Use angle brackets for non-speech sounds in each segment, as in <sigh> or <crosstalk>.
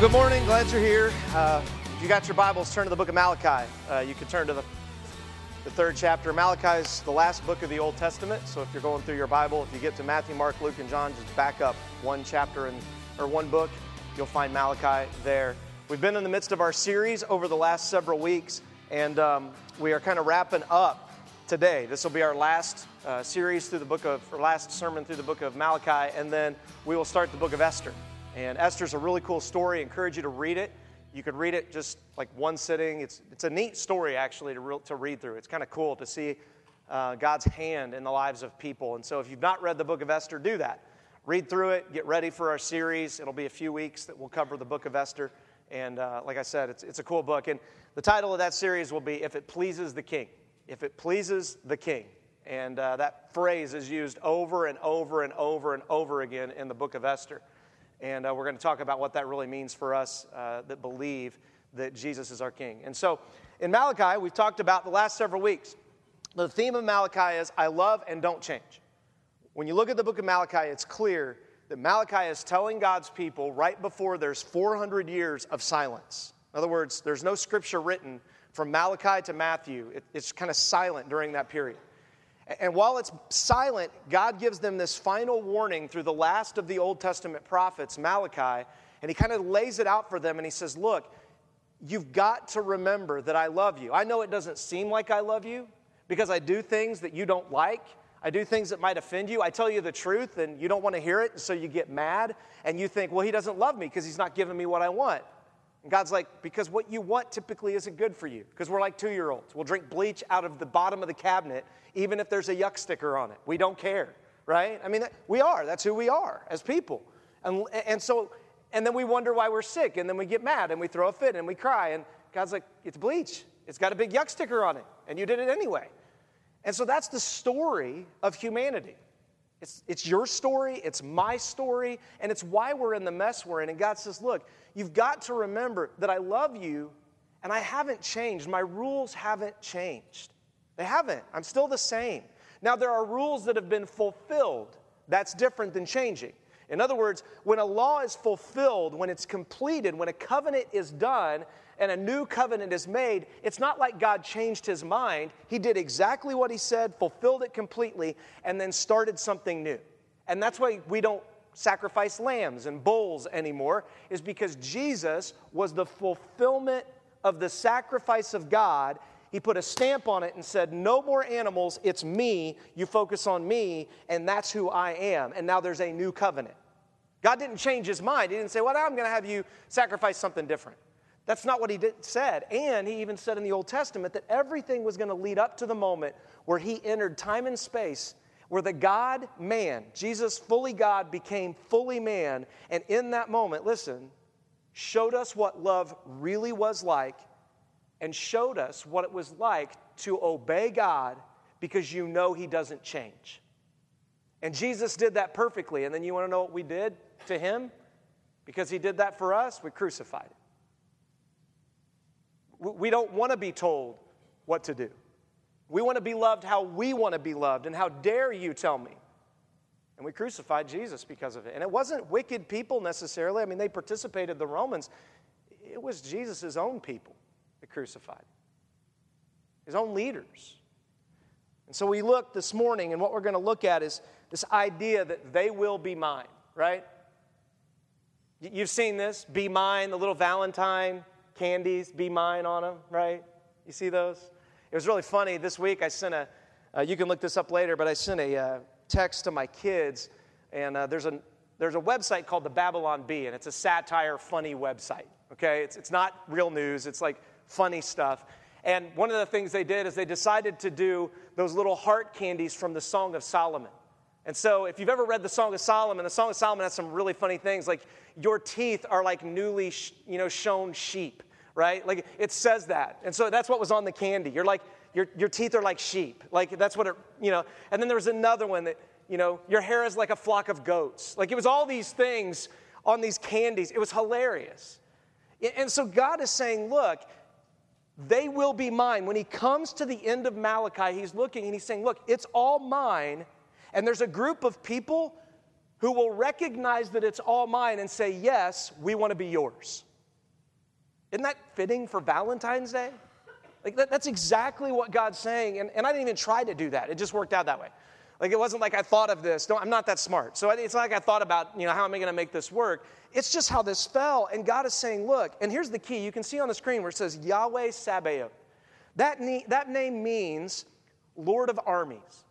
Well, good morning. Glad you're here. Uh, if you got your Bibles, turn to the book of Malachi. Uh, you can turn to the, the third chapter. Malachi is the last book of the Old Testament. So if you're going through your Bible, if you get to Matthew, Mark, Luke, and John, just back up one chapter and, or one book. You'll find Malachi there. We've been in the midst of our series over the last several weeks, and um, we are kind of wrapping up today. This will be our last uh, series through the book of, or last sermon through the book of Malachi, and then we will start the book of Esther. And Esther's a really cool story. I encourage you to read it. You could read it just like one sitting. It's, it's a neat story, actually, to, re- to read through. It's kind of cool to see uh, God's hand in the lives of people. And so, if you've not read the book of Esther, do that. Read through it, get ready for our series. It'll be a few weeks that we'll cover the book of Esther. And uh, like I said, it's, it's a cool book. And the title of that series will be If It Pleases the King. If It Pleases the King. And uh, that phrase is used over and over and over and over again in the book of Esther. And uh, we're going to talk about what that really means for us uh, that believe that Jesus is our King. And so in Malachi, we've talked about the last several weeks. The theme of Malachi is I love and don't change. When you look at the book of Malachi, it's clear that Malachi is telling God's people right before there's 400 years of silence. In other words, there's no scripture written from Malachi to Matthew, it, it's kind of silent during that period. And while it's silent, God gives them this final warning through the last of the Old Testament prophets, Malachi, and he kind of lays it out for them and he says, Look, you've got to remember that I love you. I know it doesn't seem like I love you because I do things that you don't like. I do things that might offend you. I tell you the truth and you don't want to hear it, and so you get mad and you think, well, he doesn't love me because he's not giving me what I want. And God's like, because what you want typically isn't good for you. Because we're like two year olds. We'll drink bleach out of the bottom of the cabinet, even if there's a yuck sticker on it. We don't care, right? I mean, we are. That's who we are as people. And, and so, and then we wonder why we're sick, and then we get mad, and we throw a fit, and we cry. And God's like, it's bleach. It's got a big yuck sticker on it, and you did it anyway. And so that's the story of humanity. It's, it's your story, it's my story, and it's why we're in the mess we're in. And God says, Look, you've got to remember that I love you and I haven't changed. My rules haven't changed. They haven't. I'm still the same. Now, there are rules that have been fulfilled. That's different than changing. In other words, when a law is fulfilled, when it's completed, when a covenant is done, and a new covenant is made, it's not like God changed his mind. He did exactly what he said, fulfilled it completely, and then started something new. And that's why we don't sacrifice lambs and bulls anymore, is because Jesus was the fulfillment of the sacrifice of God. He put a stamp on it and said, No more animals, it's me. You focus on me, and that's who I am. And now there's a new covenant. God didn't change his mind. He didn't say, Well, I'm going to have you sacrifice something different. That's not what he did, said. And he even said in the Old Testament that everything was going to lead up to the moment where he entered time and space, where the God man, Jesus, fully God, became fully man. And in that moment, listen, showed us what love really was like and showed us what it was like to obey God because you know he doesn't change. And Jesus did that perfectly. And then you want to know what we did to him? Because he did that for us, we crucified him. We don't want to be told what to do. We want to be loved how we want to be loved. And how dare you tell me? And we crucified Jesus because of it. And it wasn't wicked people necessarily. I mean, they participated, the Romans. It was Jesus' own people that crucified, his own leaders. And so we look this morning, and what we're going to look at is this idea that they will be mine, right? You've seen this be mine, the little Valentine candies, be mine on them, right? You see those? It was really funny. This week I sent a, uh, you can look this up later, but I sent a uh, text to my kids, and uh, there's, a, there's a website called the Babylon Bee, and it's a satire, funny website, okay? It's, it's not real news, it's like funny stuff. And one of the things they did is they decided to do those little heart candies from the Song of Solomon. And so, if you've ever read the Song of Solomon, the Song of Solomon has some really funny things, like your teeth are like newly, you know, shown sheep right? Like it says that. And so that's what was on the candy. You're like, your, your teeth are like sheep. Like that's what it, you know. And then there was another one that, you know, your hair is like a flock of goats. Like it was all these things on these candies. It was hilarious. And so God is saying, look, they will be mine. When he comes to the end of Malachi, he's looking and he's saying, look, it's all mine. And there's a group of people who will recognize that it's all mine and say, yes, we want to be yours. Isn't that fitting for Valentine's Day? Like, that, that's exactly what God's saying. And, and I didn't even try to do that, it just worked out that way. Like, it wasn't like I thought of this. No, I'm not that smart. So it's not like I thought about, you know, how am I going to make this work? It's just how this fell. And God is saying, look, and here's the key. You can see on the screen where it says Yahweh Sabaoth. That, ne- that name means Lord of armies.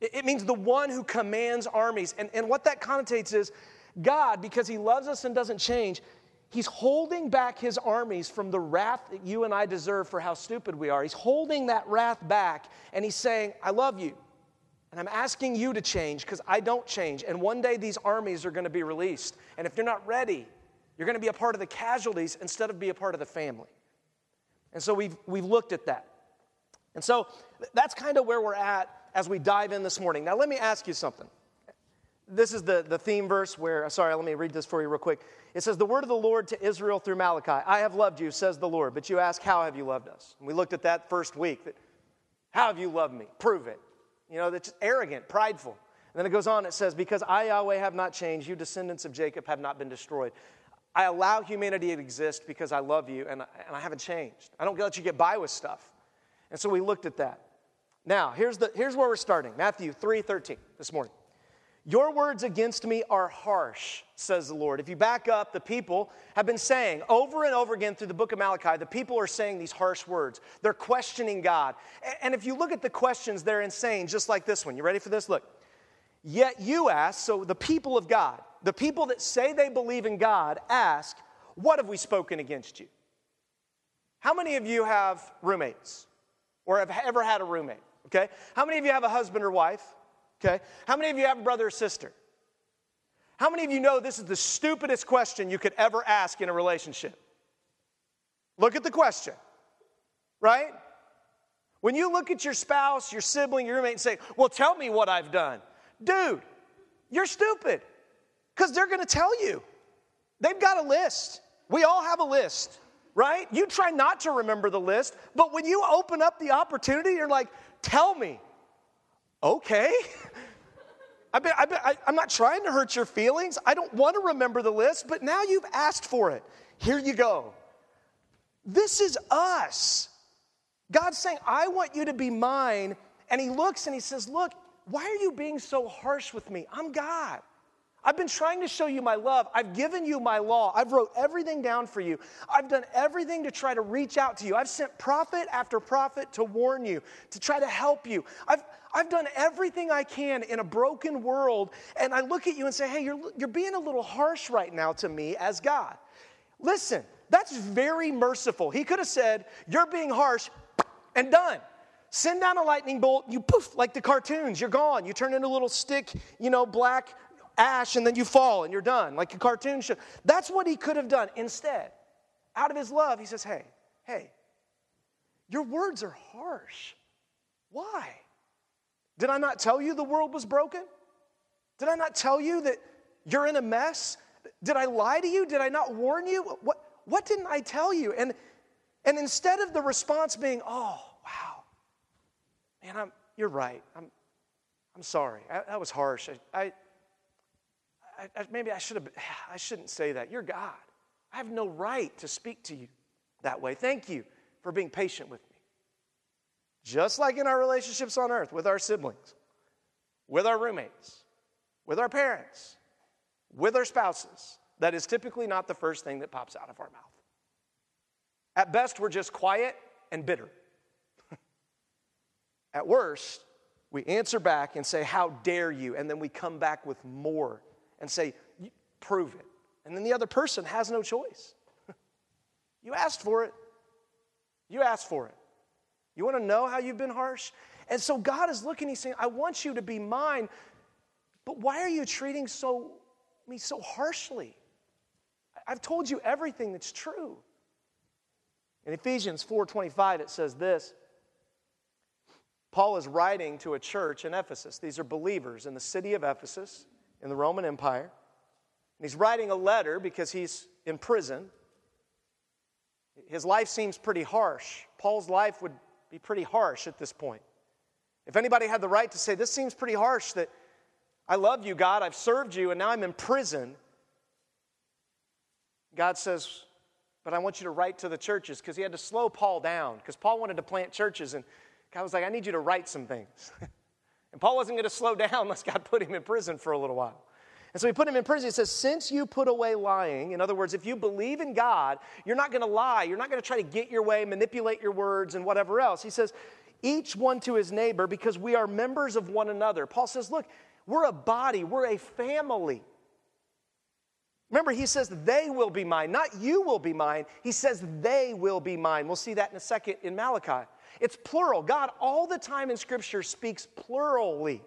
It, it means the one who commands armies. And, and what that connotates is God, because he loves us and doesn't change, He's holding back his armies from the wrath that you and I deserve for how stupid we are. He's holding that wrath back and he's saying, I love you. And I'm asking you to change because I don't change. And one day these armies are going to be released. And if you're not ready, you're going to be a part of the casualties instead of be a part of the family. And so we've, we've looked at that. And so that's kind of where we're at as we dive in this morning. Now, let me ask you something. This is the, the theme verse where, sorry, let me read this for you real quick. It says, The word of the Lord to Israel through Malachi I have loved you, says the Lord. But you ask, How have you loved us? And we looked at that first week. That, How have you loved me? Prove it. You know, that's arrogant, prideful. And then it goes on, it says, Because I, Yahweh, have not changed, you descendants of Jacob have not been destroyed. I allow humanity to exist because I love you and, and I haven't changed. I don't let you get by with stuff. And so we looked at that. Now, here's, the, here's where we're starting Matthew 3 13 this morning. Your words against me are harsh, says the Lord. If you back up, the people have been saying over and over again through the book of Malachi, the people are saying these harsh words. They're questioning God. And if you look at the questions, they're insane, just like this one. You ready for this? Look. Yet you ask, so the people of God, the people that say they believe in God, ask, What have we spoken against you? How many of you have roommates or have ever had a roommate? Okay. How many of you have a husband or wife? Okay? How many of you have a brother or sister? How many of you know this is the stupidest question you could ever ask in a relationship? Look at the question, right? When you look at your spouse, your sibling, your roommate, and say, Well, tell me what I've done. Dude, you're stupid because they're going to tell you. They've got a list. We all have a list, right? You try not to remember the list, but when you open up the opportunity, you're like, Tell me okay. <laughs> I'm not trying to hurt your feelings. I don't want to remember the list, but now you've asked for it. Here you go. This is us. God's saying, I want you to be mine. And he looks and he says, Look, why are you being so harsh with me? I'm God. I've been trying to show you my love. I've given you my law. I've wrote everything down for you. I've done everything to try to reach out to you. I've sent prophet after prophet to warn you, to try to help you. I've, I've done everything I can in a broken world. And I look at you and say, hey, you're, you're being a little harsh right now to me as God. Listen, that's very merciful. He could have said, you're being harsh and done. Send down a lightning bolt, you poof, like the cartoons, you're gone. You turn into a little stick, you know, black ash and then you fall and you're done, like a cartoon show. That's what he could have done. Instead, out of his love, he says, Hey, hey, your words are harsh. Why? Did I not tell you the world was broken? Did I not tell you that you're in a mess? Did I lie to you? Did I not warn you? What, what didn't I tell you? And, and instead of the response being, oh, wow, man, I'm, you're right. I'm, I'm sorry. I, that was harsh. I, I, I, maybe I should have, <sighs> I shouldn't say that. You're God. I have no right to speak to you that way. Thank you for being patient with me. Just like in our relationships on earth with our siblings, with our roommates, with our parents, with our spouses, that is typically not the first thing that pops out of our mouth. At best, we're just quiet and bitter. <laughs> At worst, we answer back and say, How dare you? And then we come back with more and say, prove it. And then the other person has no choice. <laughs> you asked for it. You asked for it. You want to know how you've been harsh? And so God is looking, He's saying, I want you to be mine, but why are you treating so, me so harshly? I've told you everything that's true. In Ephesians 4:25 it says this. Paul is writing to a church in Ephesus. These are believers in the city of Ephesus in the Roman Empire. And he's writing a letter because he's in prison. His life seems pretty harsh. Paul's life would be pretty harsh at this point. If anybody had the right to say, This seems pretty harsh, that I love you, God, I've served you, and now I'm in prison, God says, but I want you to write to the churches because he had to slow Paul down because Paul wanted to plant churches. And God was like, I need you to write some things. <laughs> and Paul wasn't going to slow down <laughs> unless God put him in prison for a little while. And so he put him in prison. He says, Since you put away lying, in other words, if you believe in God, you're not going to lie. You're not going to try to get your way, manipulate your words, and whatever else. He says, Each one to his neighbor because we are members of one another. Paul says, Look, we're a body, we're a family. Remember, he says, They will be mine, not you will be mine. He says, They will be mine. We'll see that in a second in Malachi. It's plural. God, all the time in Scripture, speaks plurally.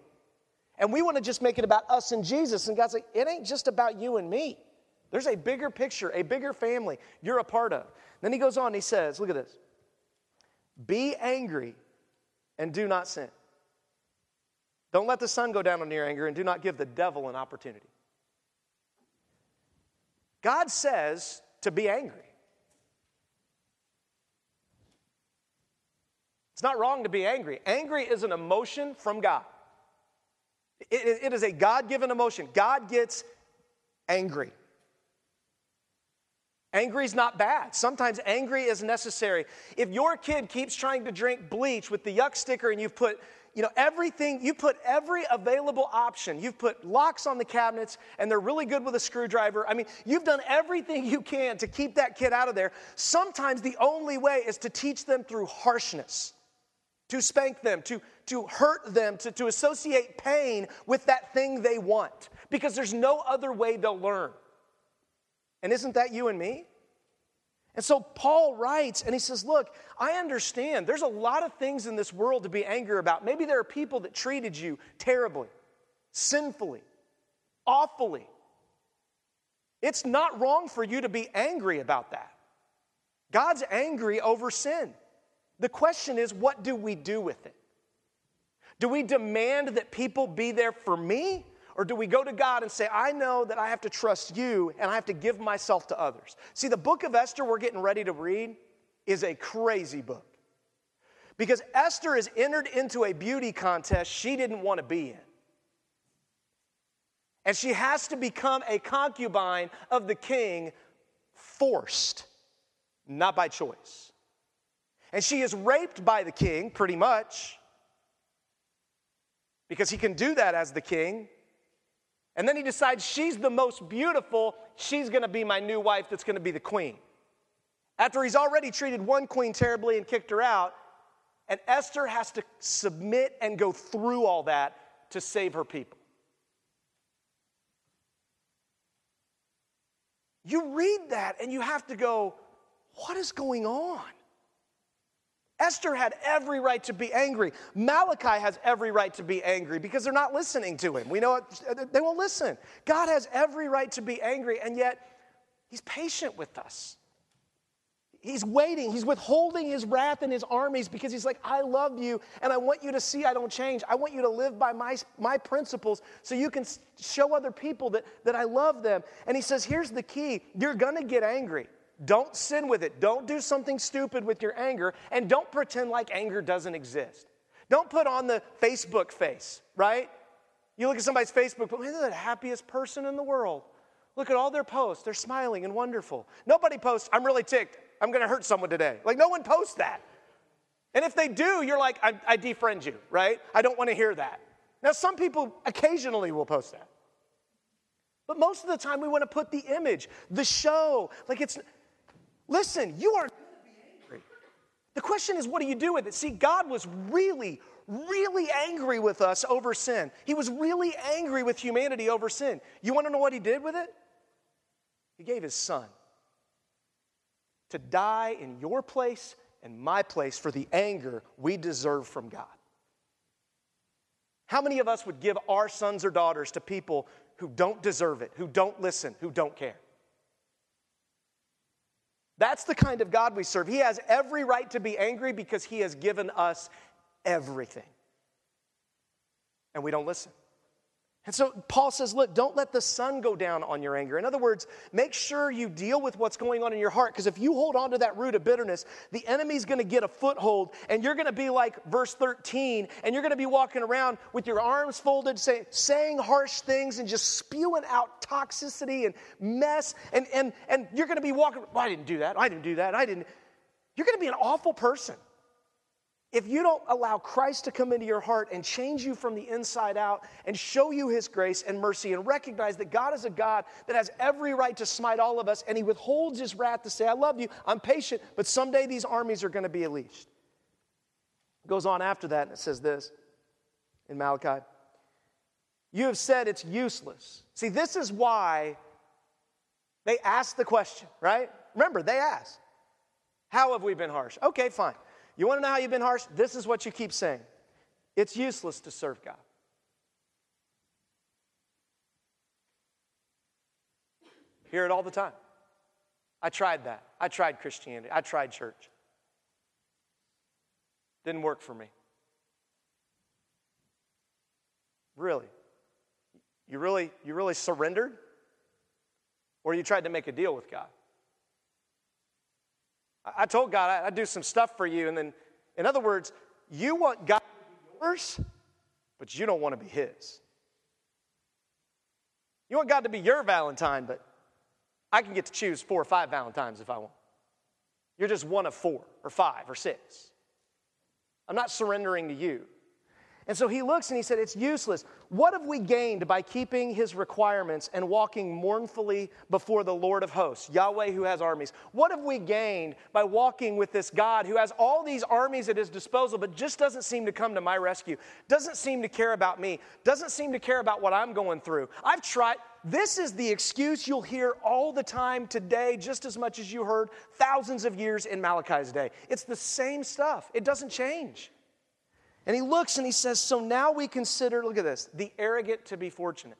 And we want to just make it about us and Jesus. And God's like, it ain't just about you and me. There's a bigger picture, a bigger family you're a part of. Then he goes on, he says, look at this be angry and do not sin. Don't let the sun go down on your anger and do not give the devil an opportunity. God says to be angry. It's not wrong to be angry. Angry is an emotion from God. It, it is a God given emotion. God gets angry. Angry is not bad. Sometimes angry is necessary. If your kid keeps trying to drink bleach with the yuck sticker and you've put, you know, everything, you put every available option. You've put locks on the cabinets and they're really good with a screwdriver. I mean, you've done everything you can to keep that kid out of there. Sometimes the only way is to teach them through harshness to spank them, to, to hurt them, to, to associate pain with that thing they want, because there's no other way they'll learn. And isn't that you and me? And so Paul writes and he says, Look, I understand there's a lot of things in this world to be angry about. Maybe there are people that treated you terribly, sinfully, awfully. It's not wrong for you to be angry about that. God's angry over sin. The question is, what do we do with it? Do we demand that people be there for me? Or do we go to God and say, I know that I have to trust you and I have to give myself to others? See, the book of Esther we're getting ready to read is a crazy book. Because Esther has entered into a beauty contest she didn't want to be in. And she has to become a concubine of the king forced, not by choice. And she is raped by the king, pretty much, because he can do that as the king. And then he decides she's the most beautiful, she's gonna be my new wife that's gonna be the queen. After he's already treated one queen terribly and kicked her out, and Esther has to submit and go through all that to save her people. You read that and you have to go, what is going on? Esther had every right to be angry. Malachi has every right to be angry because they're not listening to him. We know it, uh, they won't listen. God has every right to be angry, and yet he's patient with us. He's waiting. He's withholding his wrath and his armies because he's like, I love you and I want you to see I don't change. I want you to live by my, my principles so you can show other people that, that I love them. And he says, Here's the key you're going to get angry. Don't sin with it. Don't do something stupid with your anger, and don't pretend like anger doesn't exist. Don't put on the Facebook face, right? You look at somebody's Facebook, but they're the happiest person in the world. Look at all their posts. They're smiling and wonderful. Nobody posts, I'm really ticked. I'm going to hurt someone today. Like, no one posts that. And if they do, you're like, I, I defriend you, right? I don't want to hear that. Now, some people occasionally will post that. But most of the time, we want to put the image, the show. Like, it's, Listen, you are. The question is, what do you do with it? See, God was really, really angry with us over sin. He was really angry with humanity over sin. You want to know what He did with it? He gave His Son to die in your place and my place for the anger we deserve from God. How many of us would give our sons or daughters to people who don't deserve it, who don't listen, who don't care? That's the kind of God we serve. He has every right to be angry because He has given us everything. And we don't listen. And so Paul says, look, don't let the sun go down on your anger. In other words, make sure you deal with what's going on in your heart because if you hold on to that root of bitterness, the enemy's going to get a foothold and you're going to be like verse 13 and you're going to be walking around with your arms folded, say, saying harsh things and just spewing out toxicity and mess. And, and, and you're going to be walking, well, I didn't do that. I didn't do that. I didn't. You're going to be an awful person. If you don't allow Christ to come into your heart and change you from the inside out and show you his grace and mercy and recognize that God is a God that has every right to smite all of us and he withholds his wrath to say, I love you, I'm patient, but someday these armies are going to be unleashed. It goes on after that and it says this in Malachi You have said it's useless. See, this is why they asked the question, right? Remember, they asked, How have we been harsh? Okay, fine. You want to know how you've been harsh? This is what you keep saying it's useless to serve God. Hear it all the time. I tried that. I tried Christianity. I tried church. Didn't work for me. Really? You really you really surrendered? Or you tried to make a deal with God? I told God I'd do some stuff for you. And then, in other words, you want God to be yours, but you don't want to be His. You want God to be your Valentine, but I can get to choose four or five Valentines if I want. You're just one of four or five or six. I'm not surrendering to you. And so he looks and he said, It's useless. What have we gained by keeping his requirements and walking mournfully before the Lord of hosts, Yahweh who has armies? What have we gained by walking with this God who has all these armies at his disposal, but just doesn't seem to come to my rescue, doesn't seem to care about me, doesn't seem to care about what I'm going through? I've tried. This is the excuse you'll hear all the time today, just as much as you heard thousands of years in Malachi's day. It's the same stuff, it doesn't change. And he looks and he says, So now we consider, look at this, the arrogant to be fortunate.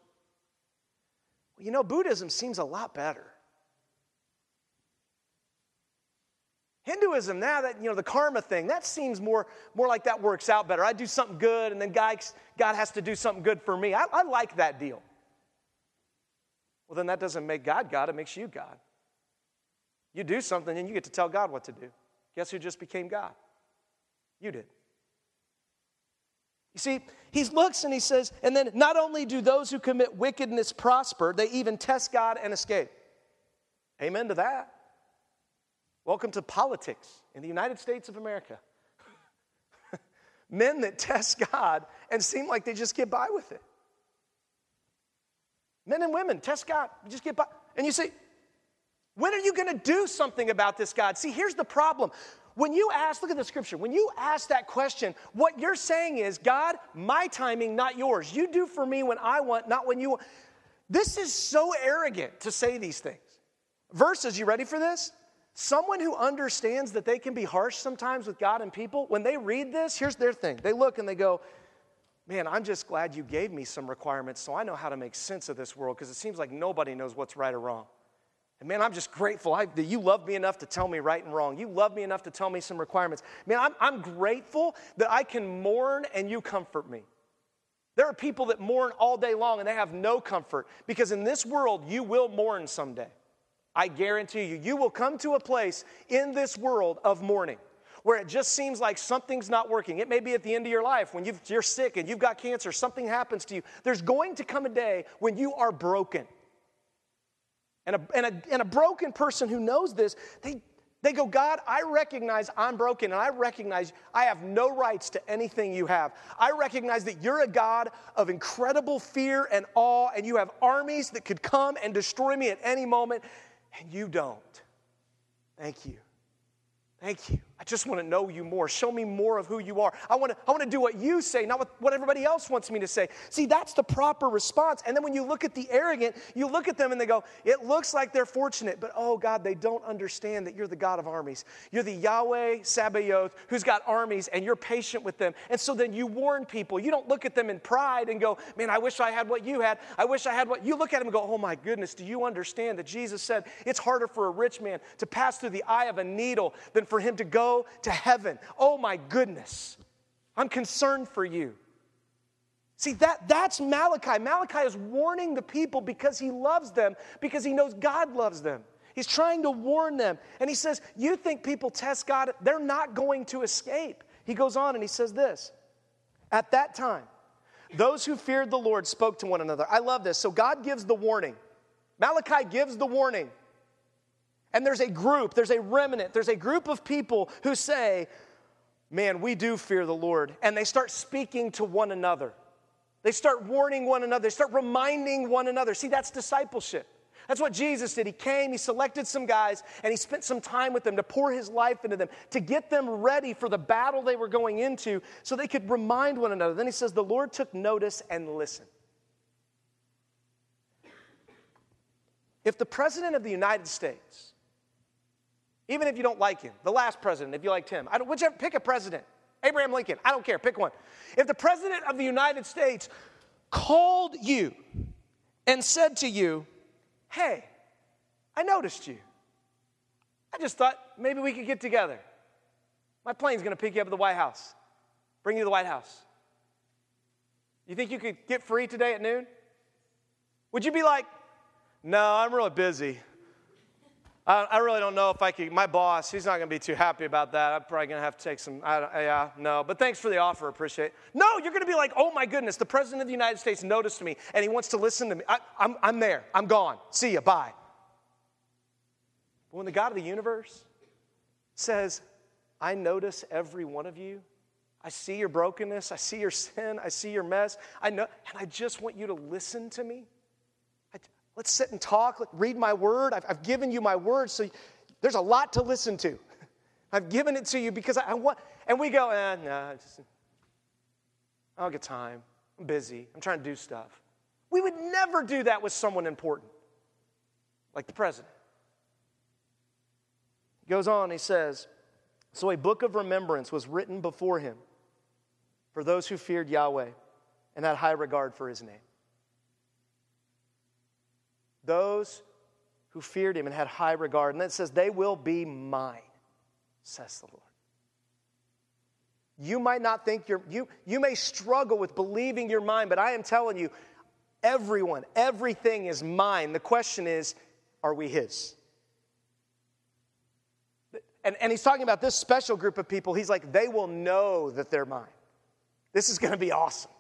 Well, you know, Buddhism seems a lot better. Hinduism, now that, you know, the karma thing, that seems more, more like that works out better. I do something good and then God, God has to do something good for me. I, I like that deal. Well, then that doesn't make God God, it makes you God. You do something and you get to tell God what to do. Guess who just became God? You did. You see, he looks and he says, and then not only do those who commit wickedness prosper, they even test God and escape. Amen to that. Welcome to politics in the United States of America. <laughs> Men that test God and seem like they just get by with it. Men and women test God, just get by. And you say, when are you going to do something about this, God? See, here's the problem. When you ask, look at the scripture, when you ask that question, what you're saying is, God, my timing, not yours. You do for me when I want, not when you want. This is so arrogant to say these things. Verses, you ready for this? Someone who understands that they can be harsh sometimes with God and people, when they read this, here's their thing. They look and they go, Man, I'm just glad you gave me some requirements so I know how to make sense of this world because it seems like nobody knows what's right or wrong. And man, I'm just grateful I, that you love me enough to tell me right and wrong. You love me enough to tell me some requirements. Man, I'm, I'm grateful that I can mourn and you comfort me. There are people that mourn all day long and they have no comfort because in this world you will mourn someday. I guarantee you, you will come to a place in this world of mourning where it just seems like something's not working. It may be at the end of your life when you are sick and you've got cancer, something happens to you. There's going to come a day when you are broken. And a, and, a, and a broken person who knows this, they, they go, God, I recognize I'm broken and I recognize I have no rights to anything you have. I recognize that you're a God of incredible fear and awe, and you have armies that could come and destroy me at any moment, and you don't. Thank you. Thank you. I just want to know you more. Show me more of who you are. I want to, I want to do what you say, not what, what everybody else wants me to say. See, that's the proper response. And then when you look at the arrogant, you look at them and they go, it looks like they're fortunate, but oh God, they don't understand that you're the God of armies. You're the Yahweh Sabaoth who's got armies and you're patient with them. And so then you warn people. You don't look at them in pride and go, man, I wish I had what you had. I wish I had what you look at them and go, oh my goodness, do you understand that Jesus said it's harder for a rich man to pass through the eye of a needle than for him to go to heaven. Oh my goodness. I'm concerned for you. See, that, that's Malachi. Malachi is warning the people because he loves them, because he knows God loves them. He's trying to warn them. And he says, You think people test God? They're not going to escape. He goes on and he says this At that time, those who feared the Lord spoke to one another. I love this. So God gives the warning. Malachi gives the warning. And there's a group, there's a remnant, there's a group of people who say, Man, we do fear the Lord. And they start speaking to one another. They start warning one another, they start reminding one another. See, that's discipleship. That's what Jesus did. He came, he selected some guys, and he spent some time with them to pour his life into them, to get them ready for the battle they were going into so they could remind one another. Then he says, The Lord took notice and listened. If the President of the United States, even if you don't like him, the last president, if you liked him, I don't, whichever, pick a president. Abraham Lincoln, I don't care, pick one. If the President of the United States called you and said to you, Hey, I noticed you. I just thought maybe we could get together. My plane's gonna pick you up at the White House, bring you to the White House. You think you could get free today at noon? Would you be like, No, I'm really busy. I, I, really don't know if I could. My boss, he's not going to be too happy about that. I'm probably going to have to take some. I, yeah, no. But thanks for the offer. Appreciate. It. No, you're going to be like, oh my goodness, the president of the United States noticed me and he wants to listen to me. I, I'm, I'm there. I'm gone. See you. Bye. But when the God of the universe says, I notice every one of you. I see your brokenness. I see your sin. I see your mess. I know, and I just want you to listen to me. Let's sit and talk. Let, read my word. I've, I've, given you my word, so there's a lot to listen to. <laughs> I've given it to you because I, I want, and we go, eh, no, nah, I don't get time. I'm busy. I'm trying to do stuff. We would never do that with someone important, like the president. He goes on, he says, So a book of remembrance was written before him for those who feared Yahweh and had high regard for his name those who feared him and had high regard. And then it says, They will be mine, says the Lord. You might not think you're, you, you may struggle with believing your mind, but I am telling you, everyone, everything is mine. The question is, are we his? And, and he's talking about this special group of people. He's like, they will know that they're mine. This is going to be awesome.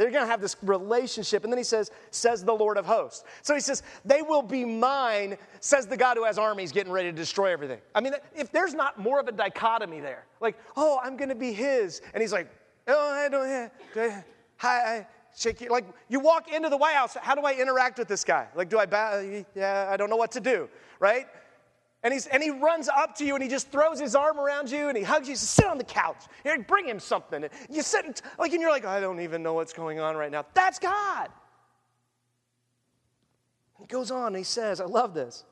They're going to have this relationship. And then he says, says the Lord of hosts. So he says, they will be mine, says the God who has armies getting ready to destroy everything. I mean, if there's not more of a dichotomy there, like, oh, I'm going to be his. And he's like, oh, I don't, hi, I shake you. Like, you walk into the White House, how do I interact with this guy? Like, do I bow? Yeah, I don't know what to do, right? And, he's, and he runs up to you and he just throws his arm around you and he hugs you. He says, Sit on the couch. Here, bring him something. And you sit and, like, and you're like, I don't even know what's going on right now. That's God. He goes on and he says, I love this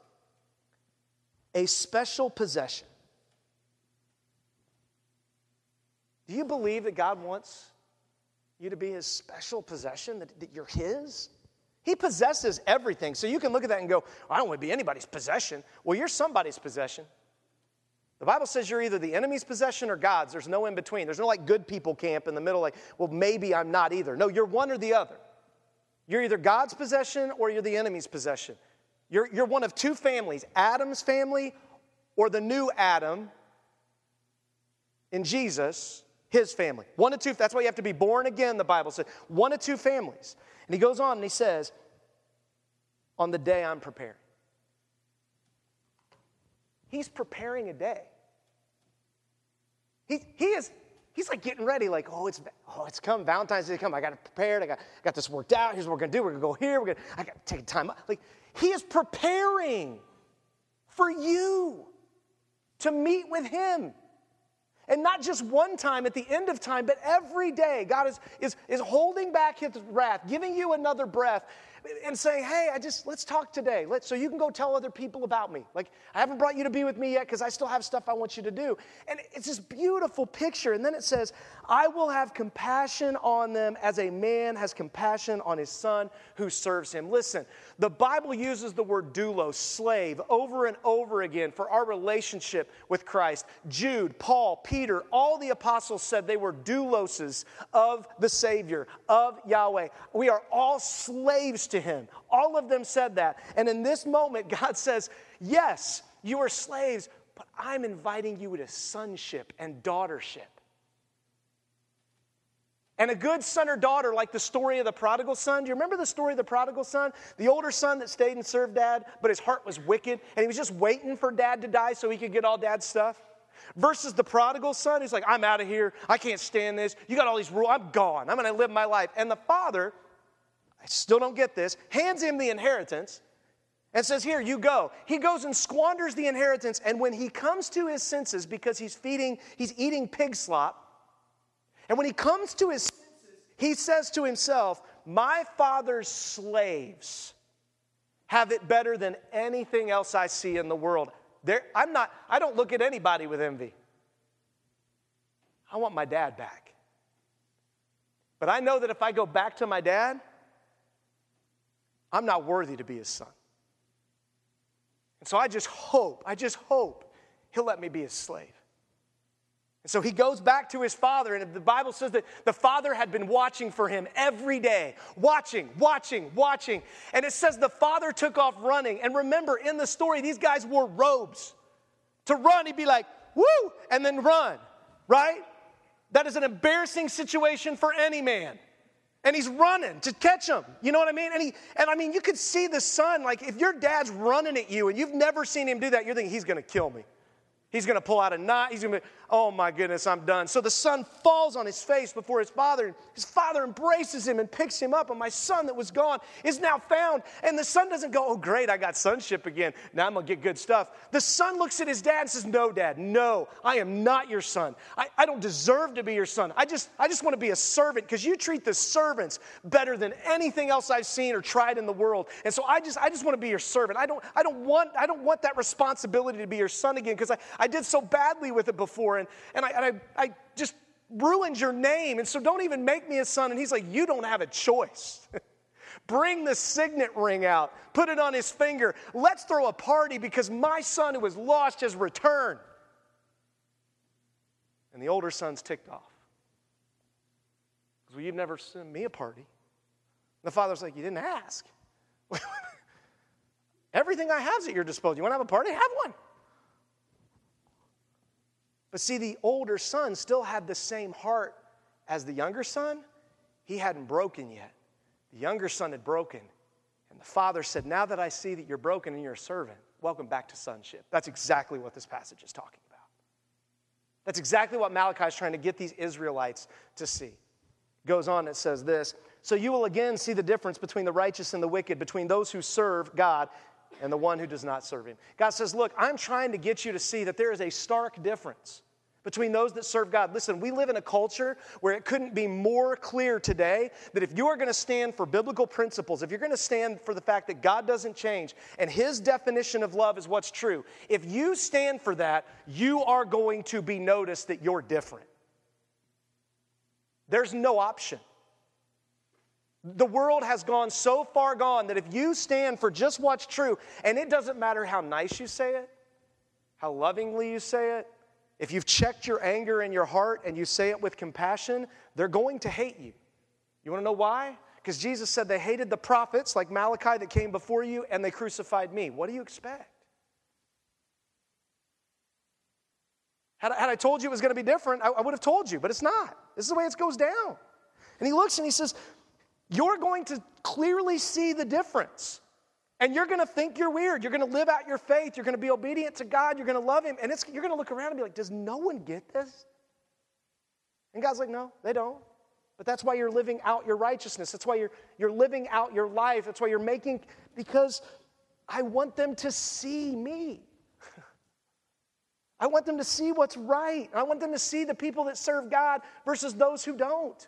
a special possession. Do you believe that God wants you to be his special possession, that, that you're his? He possesses everything. So you can look at that and go, I don't want to be anybody's possession. Well, you're somebody's possession. The Bible says you're either the enemy's possession or God's. There's no in between. There's no like good people camp in the middle, like, well, maybe I'm not either. No, you're one or the other. You're either God's possession or you're the enemy's possession. You're, you're one of two families Adam's family or the new Adam in Jesus, his family. One of two, that's why you have to be born again, the Bible says. One of two families. And he goes on and he says, On the day I'm preparing. He's preparing a day. He, he is he's like getting ready, like, oh, it's oh, it's come, Valentine's Day come. I got it prepared, I got, got this worked out. Here's what we're gonna do. We're gonna go here, we're gonna I gotta take time. Like he is preparing for you to meet with him. And not just one time at the end of time, but every day. God is, is, is holding back his wrath, giving you another breath. and saying, hey, I just, let's talk today. Let's, so you can go tell other people about me. Like, I haven't brought you to be with me yet because I still have stuff I want you to do. And it's this beautiful picture. And then it says, I will have compassion on them as a man has compassion on his son who serves him. Listen, the Bible uses the word doulos, slave, over and over again for our relationship with Christ. Jude, Paul, Peter, all the apostles said they were douloses of the Savior, of Yahweh. We are all slaves to him. All of them said that. And in this moment, <laughs> God says, Yes, you are slaves, but I'm inviting you to sonship and daughtership. And a good son or daughter, like the story of the prodigal son. Do you remember the story of the prodigal son? The older son that stayed and served dad, but his heart was wicked, and he was just waiting for dad to die so he could get all dad's stuff. Versus the prodigal son, he's like, I'm out of here. I can't stand this. You got all these rules. I'm gone. I'm going to live my life. And the father, I still don't get this, hands him the inheritance and says, Here, you go. He goes and squanders the inheritance. And when he comes to his senses, because he's feeding, he's eating pig slop, and when he comes to his senses, he says to himself, My father's slaves have it better than anything else I see in the world. There, I'm not, I don't look at anybody with envy. I want my dad back. But I know that if I go back to my dad, I'm not worthy to be his son. And so I just hope, I just hope he'll let me be his slave. So he goes back to his father, and the Bible says that the father had been watching for him every day, watching, watching, watching. And it says the father took off running. And remember, in the story, these guys wore robes. To run, he'd be like, woo, and then run, right? That is an embarrassing situation for any man. And he's running to catch him. You know what I mean? And he and I mean you could see the son, like if your dad's running at you and you've never seen him do that, you're thinking he's gonna kill me. He's going to pull out a knife. He's going to be, oh my goodness, I'm done. So the son falls on his face before his father. and His father embraces him and picks him up. And my son that was gone is now found. And the son doesn't go, oh great, I got sonship again. Now I'm going to get good stuff. The son looks at his dad and says, no, dad, no, I am not your son. I, I don't deserve to be your son. I just, I just want to be a servant because you treat the servants better than anything else I've seen or tried in the world. And so I just, I just want to be your servant. I don't, I don't want, I don't want that responsibility to be your son again because I, I did so badly with it before, and, and, I, and I, I just ruined your name, and so don't even make me a son. And he's like, You don't have a choice. <laughs> Bring the signet ring out, put it on his finger. Let's throw a party because my son who was lost has returned. And the older son's ticked off. Because, well, you've never sent me a party. The father's like, You didn't ask. <laughs> Everything I have is at your disposal. You want to have a party? Have one. But see, the older son still had the same heart as the younger son. He hadn't broken yet. The younger son had broken. And the father said, Now that I see that you're broken and you're a servant, welcome back to sonship. That's exactly what this passage is talking about. That's exactly what Malachi is trying to get these Israelites to see. Goes on, it says this So you will again see the difference between the righteous and the wicked, between those who serve God and the one who does not serve him. God says, Look, I'm trying to get you to see that there is a stark difference between those that serve God. Listen, we live in a culture where it couldn't be more clear today that if you are going to stand for biblical principles, if you're going to stand for the fact that God doesn't change and his definition of love is what's true, if you stand for that, you are going to be noticed that you're different. There's no option. The world has gone so far gone that if you stand for just what's true, and it doesn't matter how nice you say it, how lovingly you say it, if you've checked your anger in your heart and you say it with compassion, they're going to hate you. You want to know why? Because Jesus said they hated the prophets like Malachi that came before you and they crucified me. What do you expect? Had, I told you it was going to be different, I would have told you, but it's not. This is the way it goes down. And he looks and he says, you're going to clearly see the difference. And you're going to think you're weird. You're going to live out your faith. You're going to be obedient to God. You're going to love Him. And you're going to look around and be like, does no one get this? And God's like, no, they don't. But that's why you're living out your righteousness. That's why you're, you're living out your life. That's why you're making, because I want them to see me. <laughs> I want them to see what's right. I want them to see the people that serve God versus those who don't.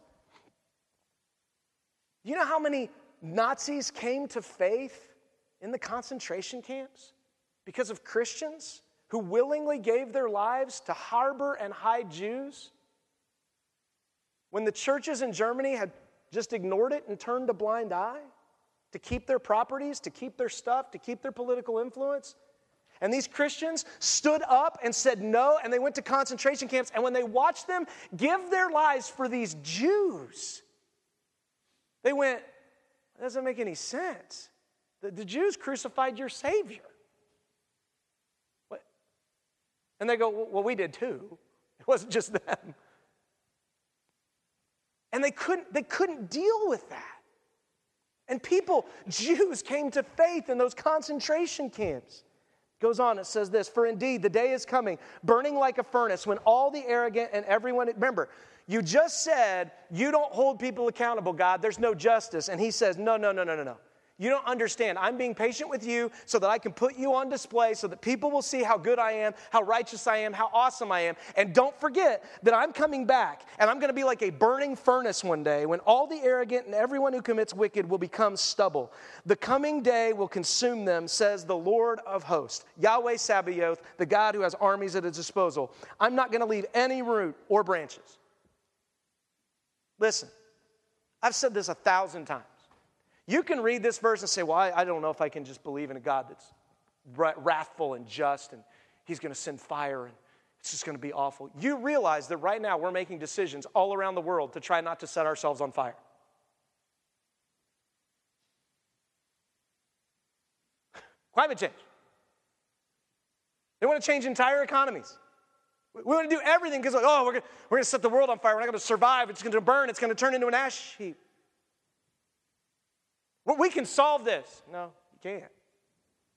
You know how many Nazis came to faith in the concentration camps because of Christians who willingly gave their lives to harbor and hide Jews? When the churches in Germany had just ignored it and turned a blind eye to keep their properties, to keep their stuff, to keep their political influence? And these Christians stood up and said no, and they went to concentration camps. And when they watched them give their lives for these Jews, they went, that doesn't make any sense. The, the Jews crucified your Savior. What? And they go, well, we did too. It wasn't just them. And they couldn't, they couldn't deal with that. And people, Jews, came to faith in those concentration camps. Goes on, it says this For indeed, the day is coming, burning like a furnace, when all the arrogant and everyone, remember, you just said you don't hold people accountable, God. There's no justice. And he says, No, no, no, no, no, no. You don't understand. I'm being patient with you so that I can put you on display so that people will see how good I am, how righteous I am, how awesome I am. And don't forget that I'm coming back and I'm going to be like a burning furnace one day when all the arrogant and everyone who commits wicked will become stubble. The coming day will consume them, says the Lord of hosts, Yahweh Sabaoth, the God who has armies at his disposal. I'm not going to leave any root or branches. Listen, I've said this a thousand times. You can read this verse and say, Well, I, I don't know if I can just believe in a God that's wrathful and just and he's going to send fire and it's just going to be awful. You realize that right now we're making decisions all around the world to try not to set ourselves on fire. <laughs> Climate change. They want to change entire economies. We want to do everything because, like, oh, we're going we're to set the world on fire. We're not going to survive. It's going to burn. It's going to turn into an ash heap. Well, we can solve this. No, you can't.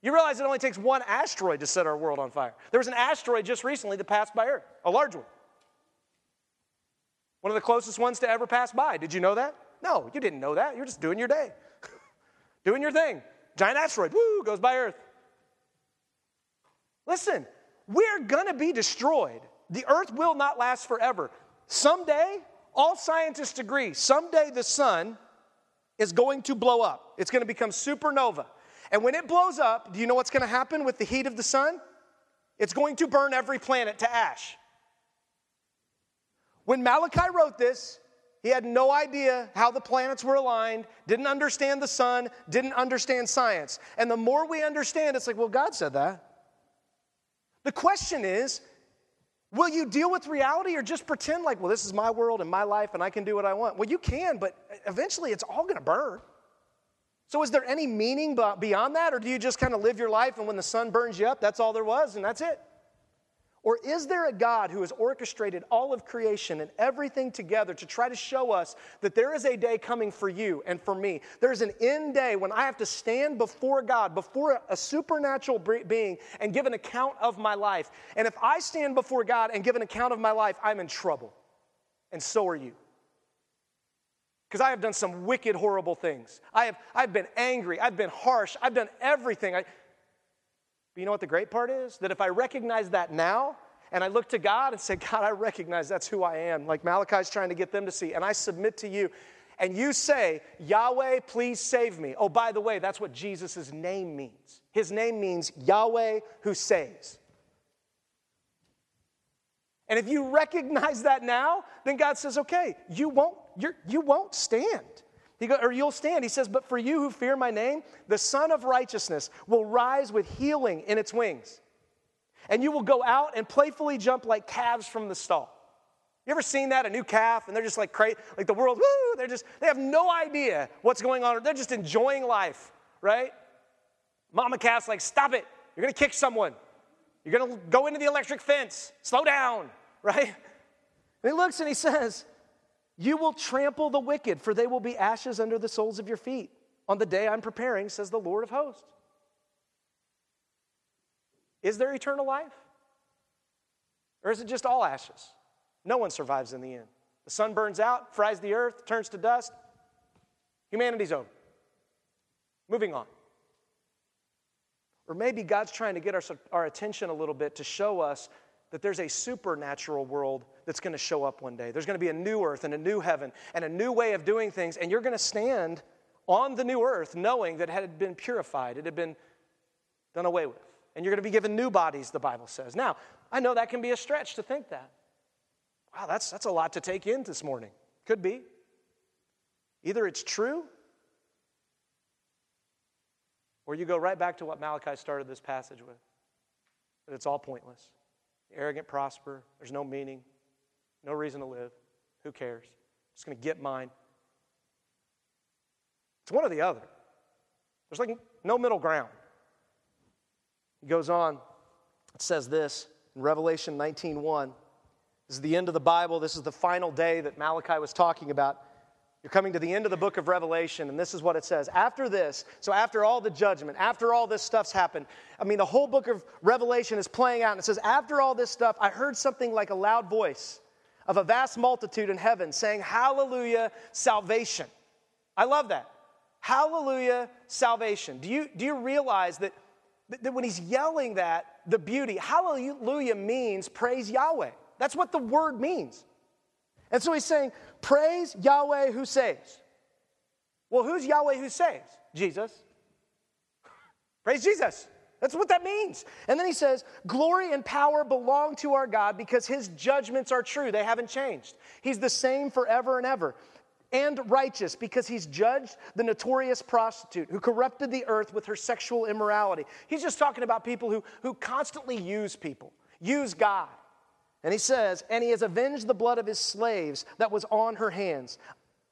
You realize it only takes one asteroid to set our world on fire. There was an asteroid just recently that passed by Earth, a large one. One of the closest ones to ever pass by. Did you know that? No, you didn't know that. You're just doing your day, <laughs> doing your thing. Giant asteroid, woo, goes by Earth. Listen, we're gonna be destroyed. The Earth will not last forever. Someday, all scientists agree, someday the sun is going to blow up. It's going to become supernova. And when it blows up, do you know what's going to happen with the heat of the sun? It's going to burn every planet to ash. When Malachi wrote this, he had no idea how the planets were aligned, didn't understand the sun, didn't understand science. And the more we understand, it's like, well, God said that. The question is, Will you deal with reality or just pretend like, well, this is my world and my life and I can do what I want? Well, you can, but eventually it's all going to burn. So, is there any meaning beyond that, or do you just kind of live your life and when the sun burns you up, that's all there was and that's it? Or is there a God who has orchestrated all of creation and everything together to try to show us that there is a day coming for you and for me? There's an end day when I have to stand before God, before a supernatural being, and give an account of my life. And if I stand before God and give an account of my life, I'm in trouble. And so are you. Because I have done some wicked, horrible things. I have, I've been angry. I've been harsh. I've done everything. I, but you know what the great part is? That if I recognize that now, and I look to God and say, God, I recognize that's who I am, like Malachi's trying to get them to see, and I submit to you, and you say, Yahweh, please save me. Oh, by the way, that's what Jesus' name means. His name means Yahweh who saves. And if you recognize that now, then God says, okay, you won't, you're, you won't stand. He go, or you'll stand. He says, But for you who fear my name, the Sun of Righteousness will rise with healing in its wings. And you will go out and playfully jump like calves from the stall. You ever seen that? A new calf, and they're just like crazy, like the world, woo, they're just, they have no idea what's going on. They're just enjoying life, right? Mama calf's like, stop it. You're gonna kick someone. You're gonna go into the electric fence. Slow down, <laughs> right? And he looks and he says, you will trample the wicked, for they will be ashes under the soles of your feet on the day I'm preparing, says the Lord of hosts. Is there eternal life? Or is it just all ashes? No one survives in the end. The sun burns out, fries the earth, turns to dust. Humanity's over. Moving on. Or maybe God's trying to get our, our attention a little bit to show us that there's a supernatural world that's going to show up one day. There's going to be a new earth and a new heaven and a new way of doing things, and you're going to stand on the new earth, knowing that it had been purified, it had been done away with. And you're going to be given new bodies, the Bible says. Now, I know that can be a stretch to think that. Wow, that's, that's a lot to take in this morning. Could be. Either it's true, or you go right back to what Malachi started this passage with that it's all pointless. The arrogant prosper, there's no meaning, no reason to live. Who cares? I'm just going to get mine. It's one or the other. There's like no middle ground. He goes on, it says this in Revelation 19:1. This is the end of the Bible. This is the final day that Malachi was talking about. You're coming to the end of the book of Revelation, and this is what it says. After this, so after all the judgment, after all this stuff's happened, I mean, the whole book of Revelation is playing out, and it says, After all this stuff, I heard something like a loud voice of a vast multitude in heaven saying, Hallelujah, salvation. I love that. Hallelujah, salvation. Do you, do you realize that, that when he's yelling that, the beauty, hallelujah means praise Yahweh. That's what the word means. And so he's saying, Praise Yahweh who saves. Well, who's Yahweh who saves? Jesus. Praise Jesus. That's what that means. And then he says, Glory and power belong to our God because his judgments are true. They haven't changed. He's the same forever and ever. And righteous because he's judged the notorious prostitute who corrupted the earth with her sexual immorality. He's just talking about people who, who constantly use people, use God. And he says, And he has avenged the blood of his slaves that was on her hands.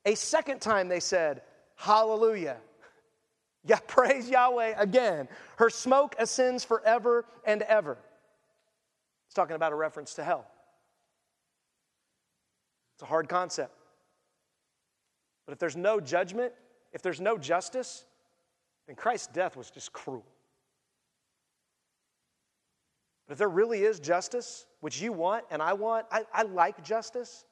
A second time they said, Hallelujah. <laughs> Yeah, praise Yahweh again. Her smoke ascends forever and ever. It's talking about a reference to hell. It's a hard concept. But if there's no judgment, if there's no justice, then Christ's death was just cruel. But if there really is justice, which you want and I want, I, I like justice.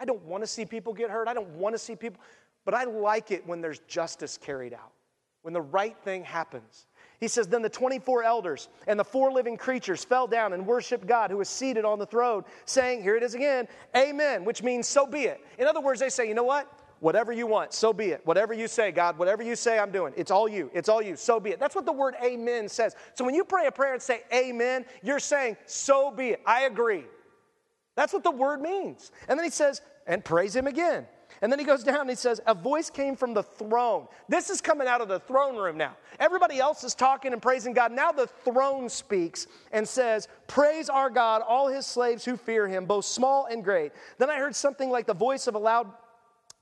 I don't want to see people get hurt. I don't want to see people, but I like it when there's justice carried out, when the right thing happens. He says, Then the 24 elders and the four living creatures fell down and worshiped God who was seated on the throne, saying, Here it is again, Amen, which means so be it. In other words, they say, You know what? Whatever you want, so be it. Whatever you say, God, whatever you say, I'm doing. It's all you. It's all you. So be it. That's what the word amen says. So when you pray a prayer and say amen, you're saying, so be it. I agree. That's what the word means. And then he says, and praise him again. And then he goes down and he says, A voice came from the throne. This is coming out of the throne room now. Everybody else is talking and praising God. Now the throne speaks and says, Praise our God, all his slaves who fear him, both small and great. Then I heard something like the voice of a loud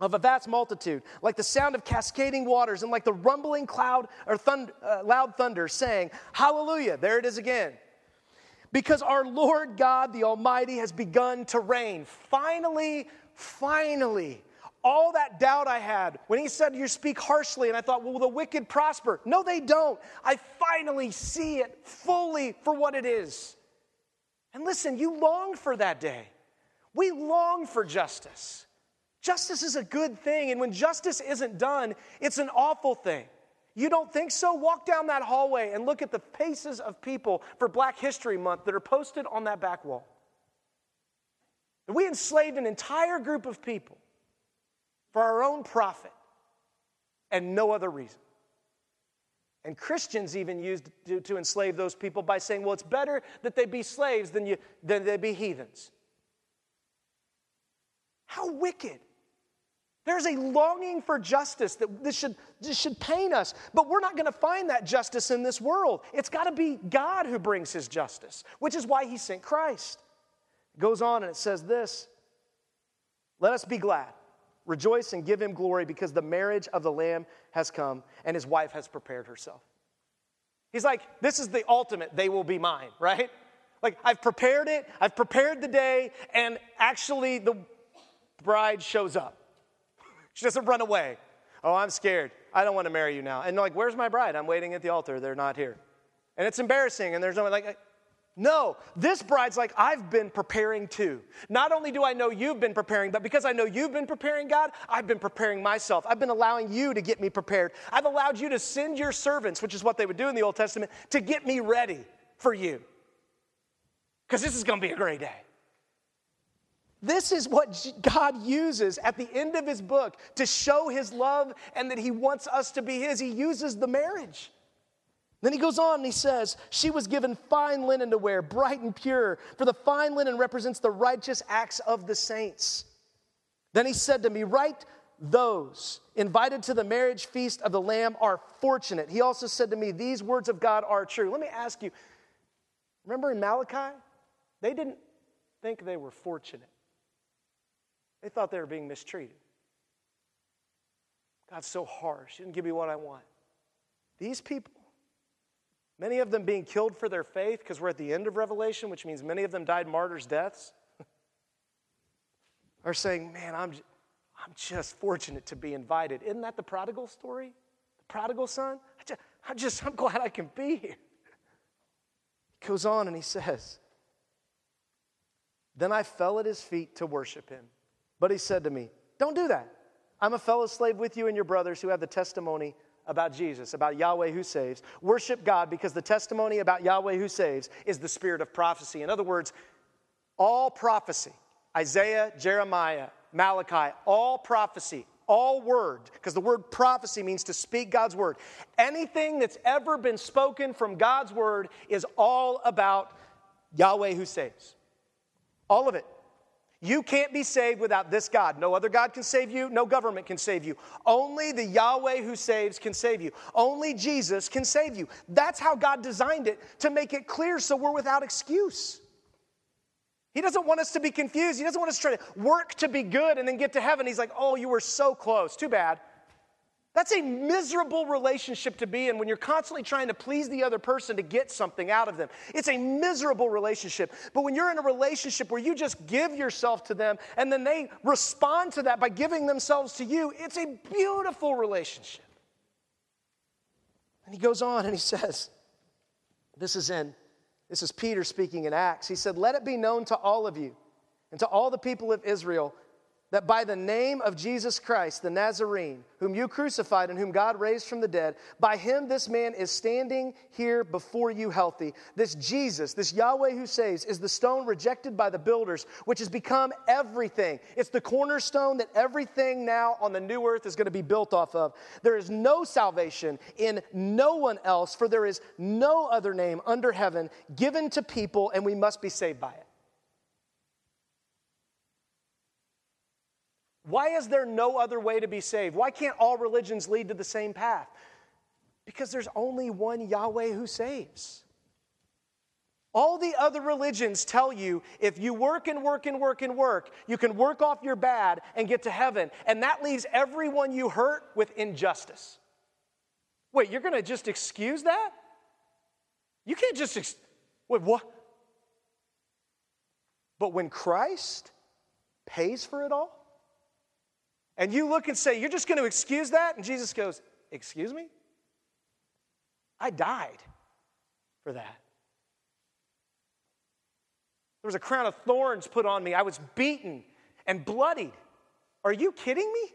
of a vast multitude, like the sound of cascading waters and like the rumbling cloud or thund- uh, loud thunder, saying, Hallelujah, there it is again. Because our Lord God the Almighty has begun to reign. Finally, finally, all that doubt I had when he said, You speak harshly, and I thought, Well, the wicked prosper? No, they don't. I finally see it fully for what it is. And listen, you long for that day. We long for justice. Justice is a good thing, and when justice isn't done, it's an awful thing. You don't think so? Walk down that hallway and look at the faces of people for Black History Month that are posted on that back wall. We enslaved an entire group of people for our own profit and no other reason. And Christians even used to, to, enslave those people by saying, well, it's better that they be slaves than, you, than they be heathens. How wicked. There's a longing for justice that this should, this should pain us, but we're not going to find that justice in this world. It's got to be God who brings his justice, which is why he sent Christ. It goes on and it says this Let us be glad, rejoice, and give him glory because the marriage of the Lamb has come and his wife has prepared herself. He's like, This is the ultimate, they will be mine, <laughs> right? Like, I've prepared it, I've prepared the day, and actually the bride shows up. She doesn't run away. Oh, I'm scared. I don't want to marry you now. And like, where's my bride? I'm waiting at the altar. They're not here. And it's embarrassing. And there's no like, no, this bride's like, I've been preparing too. Not only do I know you've been preparing, but because I know you've been preparing, God, I've been preparing myself. I've been allowing you to get me prepared. I've allowed you to send your servants, which is what they would do in the Old Testament, to get me ready for you. Because this is going to be a great day. This is what God uses at the end of his book to show his love and that he wants us to be his. He uses the marriage. Then he goes on and he says, She was given fine linen to wear, bright and pure, for the fine linen represents the righteous acts of the saints. Then he said to me, Write those invited to the marriage feast of the Lamb are fortunate. He also said to me, These words of God are true. Let me ask you, remember in Malachi? They didn't think they were fortunate. They thought they were being mistreated. God's so harsh. He didn't give me what I want. These people, many of them being killed for their faith, because we're at the end of Revelation, which means many of them died martyrs' deaths, <laughs> are saying, Man, I'm, I'm just fortunate to be invited. Isn't that the prodigal story? The prodigal son? I just, I just I'm glad I can be here. He goes on and he says, Then I fell at his feet to worship him. But he said to me, Don't do that. I'm a fellow slave with you and your brothers who have the testimony about Jesus, about Yahweh who saves. Worship God because the testimony about Yahweh who saves is the spirit of prophecy. In other words, all prophecy, Isaiah, Jeremiah, Malachi, all prophecy, all word, because the word prophecy means to speak God's word. Anything that's ever been spoken from God's word is all about Yahweh who saves. All of it. You can't be saved without this God. No other God can save you. No government can save you. Only the Yahweh who saves can save you. Only Jesus can save you. That's how God designed it to make it clear so we're without excuse. He doesn't want us to be confused. He doesn't want us to try to work to be good and then get to heaven. He's like, oh, you were so close. Too bad. That's a miserable relationship to be in when you're constantly trying to please the other person to get something out of them. It's a miserable relationship. But when you're in a relationship where you just give yourself to them and then they respond to that by giving themselves to you, it's a beautiful relationship. And he goes on and he says, This is in, this is Peter speaking in Acts. He said, Let it be known to all of you and to all the people of Israel that by the name of Jesus Christ, the Nazarene, whom you crucified and whom God raised from the dead, by him this man is standing here before you healthy. This Jesus, this Yahweh who saves, is the stone rejected by the builders, which has become everything. It's the cornerstone that everything now on the new earth is going to be built off of. There is no salvation in no one else, for there is no other name under heaven given to people, and we must be saved by it. Why is there no other way to be saved? Why can't all religions lead to the same path? Because there's only one Yahweh who saves. All the other religions tell you if you work and work and work and work, you can work off your bad and get to heaven. And that leaves everyone you hurt with injustice. Wait, you're going to just excuse that? You can't just, ex- wait, what? But when Christ pays for it all, and you look and say, You're just going to excuse that? And Jesus goes, Excuse me? I died for that. There was a crown of thorns put on me. I was beaten and bloodied. Are you kidding me?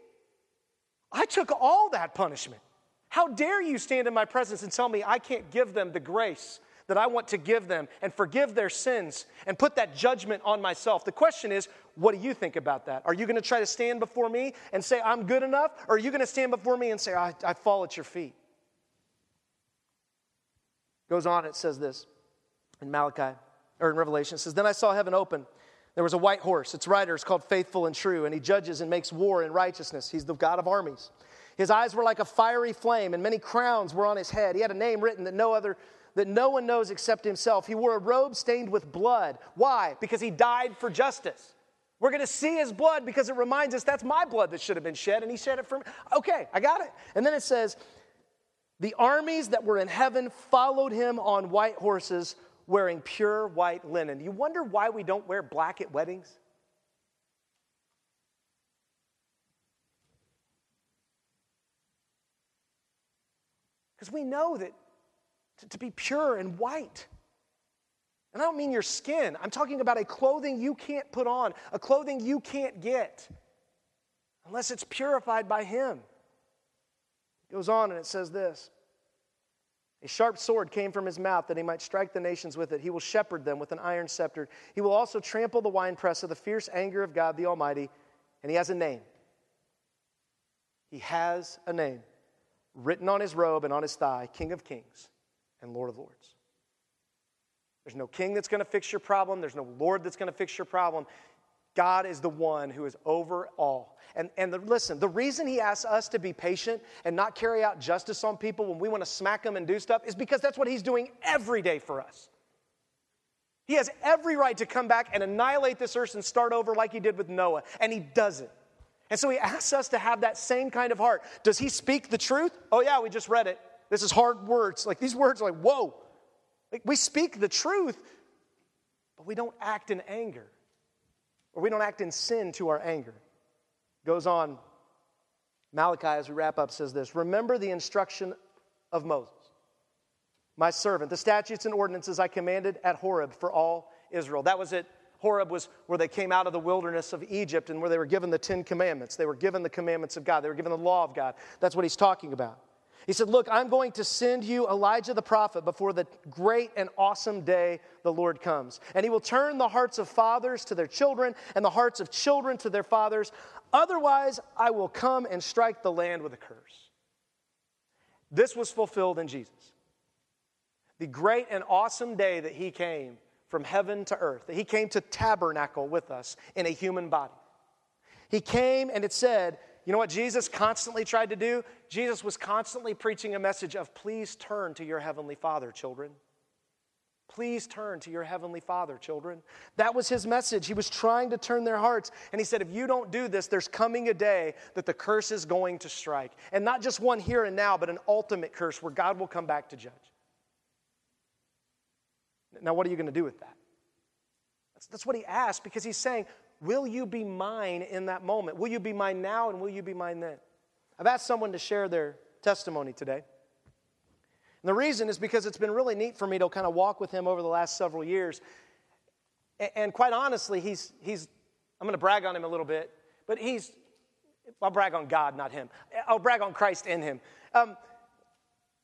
I took all that punishment. How dare you stand in my presence and tell me I can't give them the grace that I want to give them and forgive their sins and put that judgment on myself. The question is, what do you think about that? Are you going to try to stand before me and say, I'm good enough? Or are you going to stand before me and say, I, I fall at your feet? Goes on, it says this in Malachi, or in Revelation. It says, Then I saw heaven open. There was a white horse. Its rider is called Faithful and True, and he judges and makes war in righteousness. He's the God of armies. His eyes were like a fiery flame, and many crowns were on his head. He had a name written that no other that no one knows except himself. He wore a robe stained with blood. Why? Because he died for justice. We're going to see his blood because it reminds us that's my blood that should have been shed, and he shed it for me. Okay, I got it. And then it says, The armies that were in heaven followed him on white horses wearing pure white linen. You wonder why we don't wear black at weddings? Because we know that to, to be pure and white. And I don't mean your skin, I'm talking about a clothing you can't put on, a clothing you can't get unless it's purified by Him. It goes on and it says this A sharp sword came from his mouth that he might strike the nations with it. He will shepherd them with an iron scepter. He will also trample the winepress of the fierce anger of God the Almighty. And he has a name. He has a name written on his robe and on his thigh King of Kings and Lord of Lords. There's no king that's going to fix your problem, there's no Lord that's going to fix your problem. God is the one who is over all. And, and the, listen, the reason he asks us to be patient and not carry out justice on people when we want to smack them and do stuff is because that's what he's doing every day for us. He has every right to come back and annihilate this earth and start over like he did with Noah, and he doesn't. And so he asks us to have that same kind of heart. Does he speak the truth? Oh, yeah, we just read it. This is hard words. Like these words are like, whoa. Like we speak the truth, but we don't act in anger or we don't act in sin to our anger. Goes on, Malachi, as we wrap up, says this Remember the instruction of Moses, my servant, the statutes and ordinances I commanded at Horeb for all Israel. That was it. Horeb was where they came out of the wilderness of Egypt and where they were given the Ten Commandments. They were given the commandments of God, they were given the law of God. That's what he's talking about. He said, Look, I'm going to send you Elijah the prophet before the great and awesome day the Lord comes. And he will turn the hearts of fathers to their children and the hearts of children to their fathers. Otherwise, I will come and strike the land with a curse. This was fulfilled in Jesus. The great and awesome day that he came from heaven to earth, that he came to tabernacle with us in a human body. He came and it said, you know what Jesus constantly tried to do? Jesus was constantly preaching a message of please turn to your heavenly Father, children. Please turn to your heavenly Father, children. That was his message. He was trying to turn their hearts. And he said, if you don't do this, there's coming a day that the curse is going to strike. And not just one here and now, but an ultimate curse where God will come back to judge. Now, what are you going to do with that? That's, that's what he asked because he's saying, Will you be mine in that moment? Will you be mine now and will you be mine then? I've asked someone to share their testimony today. And the reason is because it's been really neat for me to kind of walk with him over the last several years. And quite honestly, he's, he's I'm going to brag on him a little bit, but he's, I'll brag on God, not him. I'll brag on Christ in him. Um,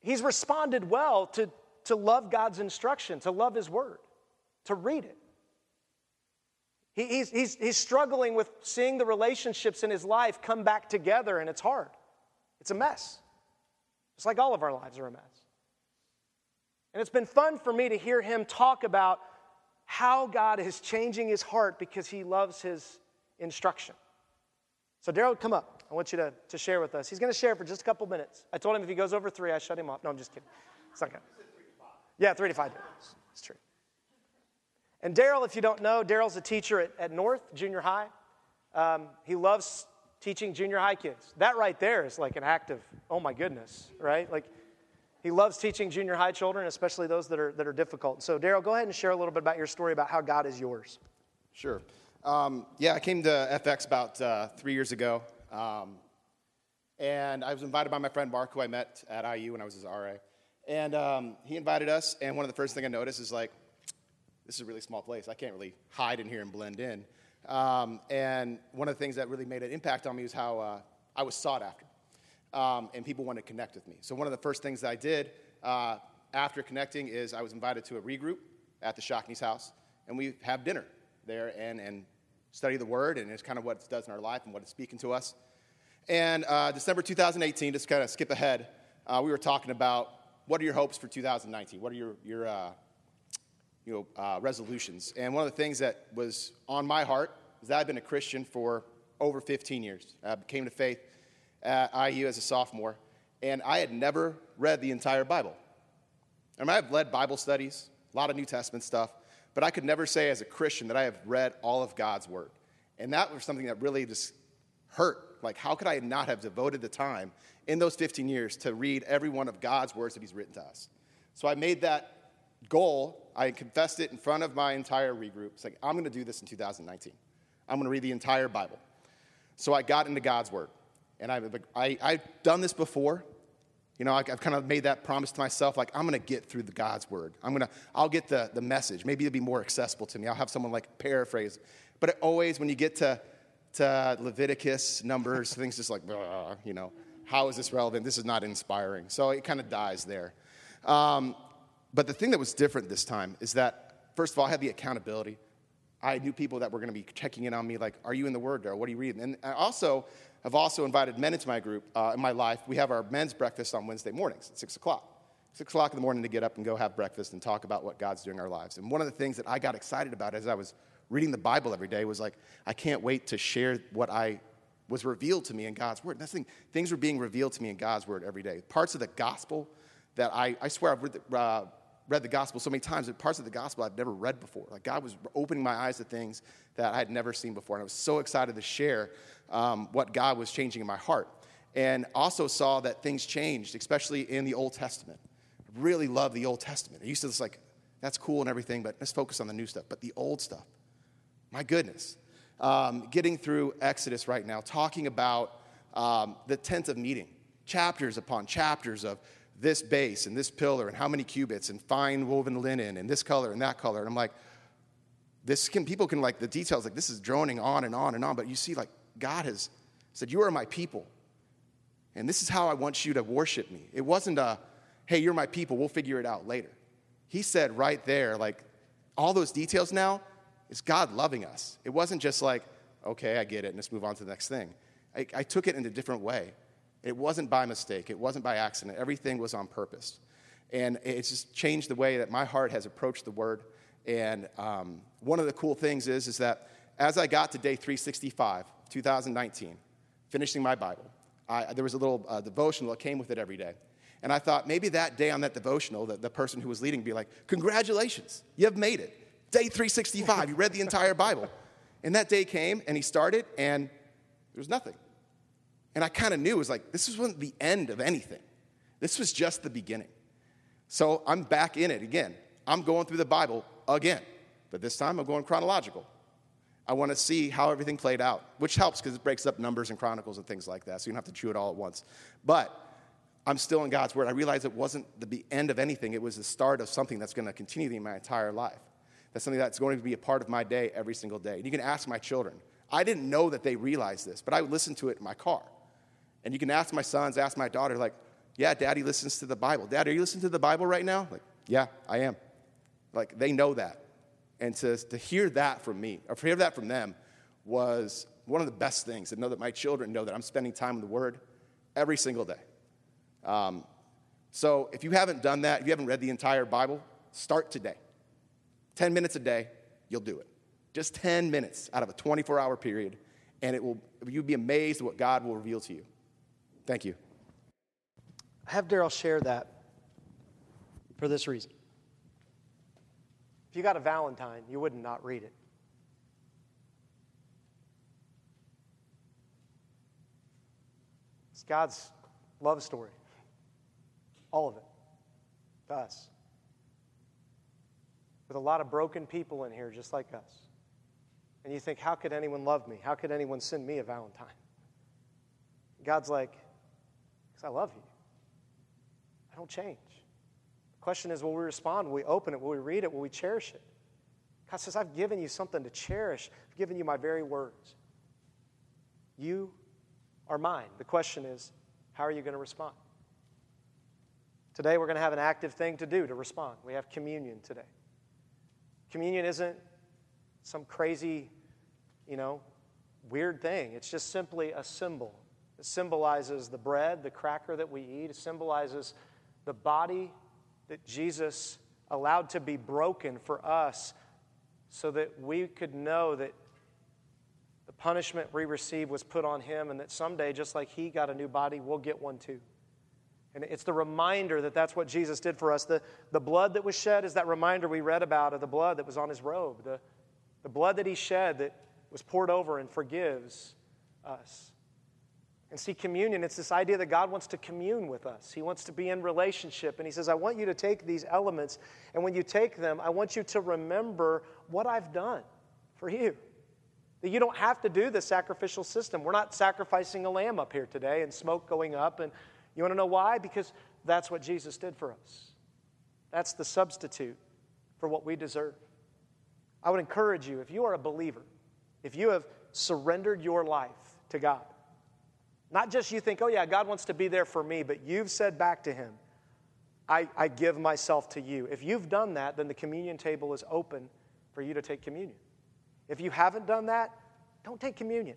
he's responded well to, to love God's instruction, to love his word, to read it. He, he's, he's, he's struggling with seeing the relationships in his life come back together, and it's hard. It's a mess. It's like all of our lives are a mess. And it's been fun for me to hear him talk about how God is changing his heart because he loves his instruction. So, Daryl, come up. I want you to, to share with us. He's going to share for just a couple minutes. I told him if he goes over three, I shut him off. No, I'm just kidding. It's not good. Yeah, three to five minutes. It's true. And Daryl, if you don't know, Daryl's a teacher at, at North Junior High. Um, he loves teaching junior high kids. That right there is like an act of, oh my goodness, right? Like he loves teaching junior high children, especially those that are, that are difficult. So, Daryl, go ahead and share a little bit about your story about how God is yours. Sure. Um, yeah, I came to FX about uh, three years ago. Um, and I was invited by my friend Mark, who I met at IU when I was his RA. And um, he invited us, and one of the first things I noticed is like, this is a really small place. I can't really hide in here and blend in. Um, and one of the things that really made an impact on me was how uh, I was sought after. Um, and people wanted to connect with me. So, one of the first things that I did uh, after connecting is I was invited to a regroup at the Shockney's house, and we have dinner there and, and study the Word, and it's kind of what it does in our life and what it's speaking to us. And uh, December 2018, just kind of skip ahead, uh, we were talking about what are your hopes for 2019? What are your, your uh, you know, uh, resolutions. And one of the things that was on my heart is that I've been a Christian for over 15 years. I came to faith at IU as a sophomore, and I had never read the entire Bible. I mean, I've led Bible studies, a lot of New Testament stuff, but I could never say as a Christian that I have read all of God's Word. And that was something that really just hurt. Like, how could I not have devoted the time in those 15 years to read every one of God's words that He's written to us? So I made that goal, I confessed it in front of my entire regroup. It's like, I'm going to do this in 2019. I'm going to read the entire Bible. So I got into God's Word. And I've, I, I've done this before. You know, I've kind of made that promise to myself, like, I'm going to get through the God's Word. I'm going to, I'll get the, the message. Maybe it'll be more accessible to me. I'll have someone like paraphrase. But it always, when you get to, to Leviticus, Numbers, things just like, you know, how is this relevant? This is not inspiring. So it kind of dies there. Um, but the thing that was different this time is that, first of all, I had the accountability. I knew people that were going to be checking in on me, like, "Are you in the Word, Daryl? What are you reading?" And I also have also invited men into my group uh, in my life. We have our men's breakfast on Wednesday mornings at six o'clock. Six o'clock in the morning to get up and go have breakfast and talk about what God's doing in our lives. And one of the things that I got excited about as I was reading the Bible every day was like, I can't wait to share what I was revealed to me in God's Word. That's the thing, things were being revealed to me in God's Word every day. Parts of the gospel that I, I swear I've read the, uh, read the gospel so many times, but parts of the gospel I've never read before. Like God was opening my eyes to things that I had never seen before. And I was so excited to share um, what God was changing in my heart. And also saw that things changed, especially in the Old Testament. I really love the Old Testament. I used to just like, that's cool and everything, but let's focus on the new stuff. But the old stuff, my goodness. Um, getting through Exodus right now, talking about um, the tent of meeting, chapters upon chapters of this base and this pillar and how many cubits and fine woven linen and this color and that color. And I'm like, this can, people can like the details, like this is droning on and on and on, but you see, like, God has said, You are my people. And this is how I want you to worship me. It wasn't a, hey, you're my people, we'll figure it out later. He said right there, like, all those details now is God loving us. It wasn't just like, okay, I get it, and let's move on to the next thing. I, I took it in a different way. It wasn't by mistake, it wasn't by accident. Everything was on purpose. And it's just changed the way that my heart has approached the word. And um, one of the cool things is, is that as I got to day 365, 2019, finishing my Bible, I, there was a little uh, devotional that came with it every day. And I thought maybe that day on that devotional, the, the person who was leading be like, Congratulations, you have made it. Day 365, you read the entire Bible. And that day came and he started, and there was nothing. And I kind of knew it was like, this wasn't the end of anything. This was just the beginning. So I'm back in it again. I'm going through the Bible again, but this time I'm going chronological. I want to see how everything played out, which helps because it breaks up numbers and chronicles and things like that, so you don't have to chew it all at once. But I'm still in God's Word. I realized it wasn't the end of anything, it was the start of something that's going to continue in my entire life. That's something that's going to be a part of my day every single day. And you can ask my children. I didn't know that they realized this, but I would listen to it in my car. And you can ask my sons, ask my daughter, like, yeah, daddy listens to the Bible. Dad, are you listening to the Bible right now? Like, yeah, I am. Like, they know that. And to, to hear that from me, or to hear that from them, was one of the best things. To know that my children know that I'm spending time in the Word every single day. Um, so if you haven't done that, if you haven't read the entire Bible, start today. 10 minutes a day, you'll do it. Just 10 minutes out of a 24 hour period, and it will, you'll be amazed at what God will reveal to you. Thank you. I have Daryl share that for this reason. If you got a Valentine, you wouldn't not read it. It's God's love story. All of it. To us. With a lot of broken people in here just like us. And you think, how could anyone love me? How could anyone send me a Valentine? God's like, because I love you. I don't change. The question is will we respond? Will we open it? Will we read it? Will we cherish it? God says, I've given you something to cherish. I've given you my very words. You are mine. The question is, how are you going to respond? Today, we're going to have an active thing to do to respond. We have communion today. Communion isn't some crazy, you know, weird thing. It's just simply a symbol it symbolizes the bread, the cracker that we eat. It symbolizes the body that Jesus allowed to be broken for us so that we could know that the punishment we received was put on him and that someday, just like he got a new body, we'll get one too. And it's the reminder that that's what Jesus did for us. The, the blood that was shed is that reminder we read about of the blood that was on his robe, the, the blood that he shed that was poured over and forgives us. And see, communion, it's this idea that God wants to commune with us. He wants to be in relationship. And He says, I want you to take these elements, and when you take them, I want you to remember what I've done for you. That you don't have to do the sacrificial system. We're not sacrificing a lamb up here today and smoke going up. And you want to know why? Because that's what Jesus did for us. That's the substitute for what we deserve. I would encourage you, if you are a believer, if you have surrendered your life to God, not just you think, oh, yeah, God wants to be there for me, but you've said back to Him, I, I give myself to you. If you've done that, then the communion table is open for you to take communion. If you haven't done that, don't take communion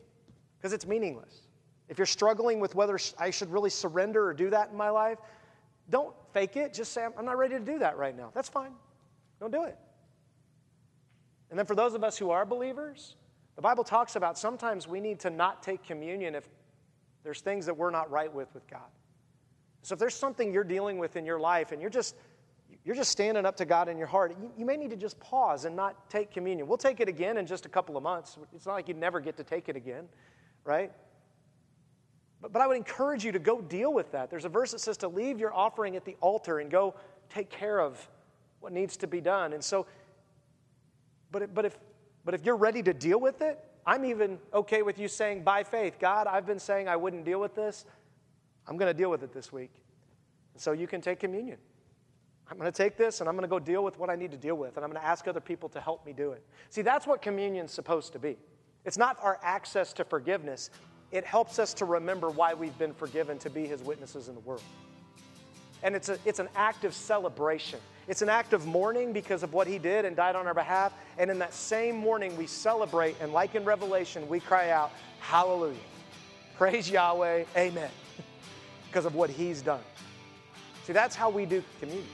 because it's meaningless. If you're struggling with whether I should really surrender or do that in my life, don't fake it. Just say, I'm not ready to do that right now. That's fine. Don't do it. And then for those of us who are believers, the Bible talks about sometimes we need to not take communion if there's things that we're not right with with God. So if there's something you're dealing with in your life and you're just you're just standing up to God in your heart, you, you may need to just pause and not take communion. We'll take it again in just a couple of months. It's not like you'd never get to take it again, right? But, but I would encourage you to go deal with that. There's a verse that says to leave your offering at the altar and go take care of what needs to be done. And so, but, but, if, but if you're ready to deal with it, I'm even okay with you saying by faith, God, I've been saying I wouldn't deal with this. I'm going to deal with it this week. And So you can take communion. I'm going to take this and I'm going to go deal with what I need to deal with, and I'm going to ask other people to help me do it. See, that's what communion's supposed to be. It's not our access to forgiveness, it helps us to remember why we've been forgiven to be his witnesses in the world. And it's, a, it's an act of celebration. It's an act of mourning because of what he did and died on our behalf. And in that same mourning, we celebrate, and like in Revelation, we cry out, Hallelujah. Praise Yahweh, Amen, <laughs> because of what he's done. See, that's how we do communion.